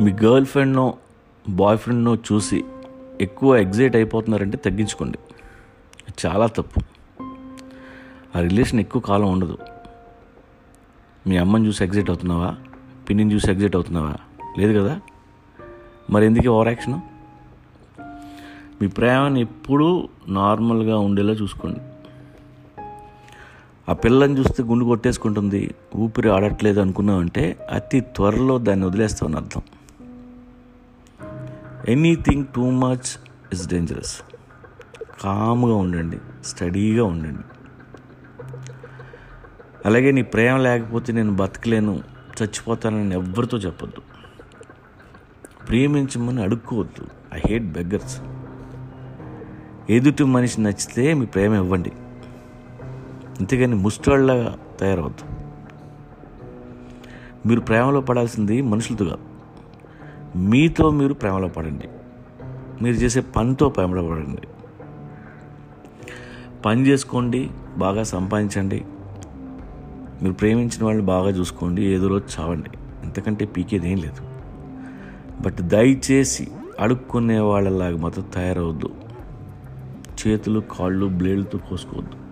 మీ girl ఫ్రెండ్నో bye ఫ్రెండ్నో చూసి ఎక్కువ excite అయిపోతున్నారంటే తగ్గించుకోండి. చాలా తప్పు. ఆ రిలేషన్ ఎక్కువ కాలం ఉండదు. మీ అమ్మని చూసి ఎగ్జైట్ అవుతున్నావా? పిన్నిని చూసి ఎగ్జైట్ అవుతున్నావా? లేదు కదా? మరి ఎందుకు ఓవర్ యాక్షన్ మీ ప్రేమను ఎప్పుడూ నార్మల్గా ఉండేలా చూసుకోండి. ఆ పిల్లని చూస్తే గుండు కొట్టేసుకుంటుంది ఊపిరి ఆడట్లేదు అనుకున్నామంటే అతి త్వరలో దాన్ని వదిలేస్తామని అర్థం. Anything too much is dangerous కామ్గా ఉండండి స్టడీగా ఉండండి. అలాగే నీ ప్రేమ లేకపోతే నేను బతకలేను చచ్చిపోతానని ఎవ్వరితో చెప్పొద్దు. ప్రేమించమని అడుక్కోవద్దు. ఐ హేట్ బెగ్గర్స్ ఎదుటి మనిషి నచ్చితే మీ ప్రేమ ఇవ్వండి. అంతేగాని ముష్టోళ్ళగా తయారవద్దు. మీరు ప్రేమలో పడాల్సింది మనుషులతో కాదు. మీతో మీరు ప్రేమలో పడండి. మీరు చేసే పనితో ప్రేమలో పడండి. పని చేసుకోండి బాగా సంపాదించండి. మీరు ప్రేమించిన వాళ్ళని బాగా చూసుకోండి ఏదో రోజు చావండి. ఎంతకంటే పీకేది ఏం లేదు. బట్ దయచేసి అడుక్కునే వాళ్ళలాగా మాత్రం తయారవద్దు. చేతులు కాళ్ళు బ్లేడ్లతో కోసుకోవద్దు.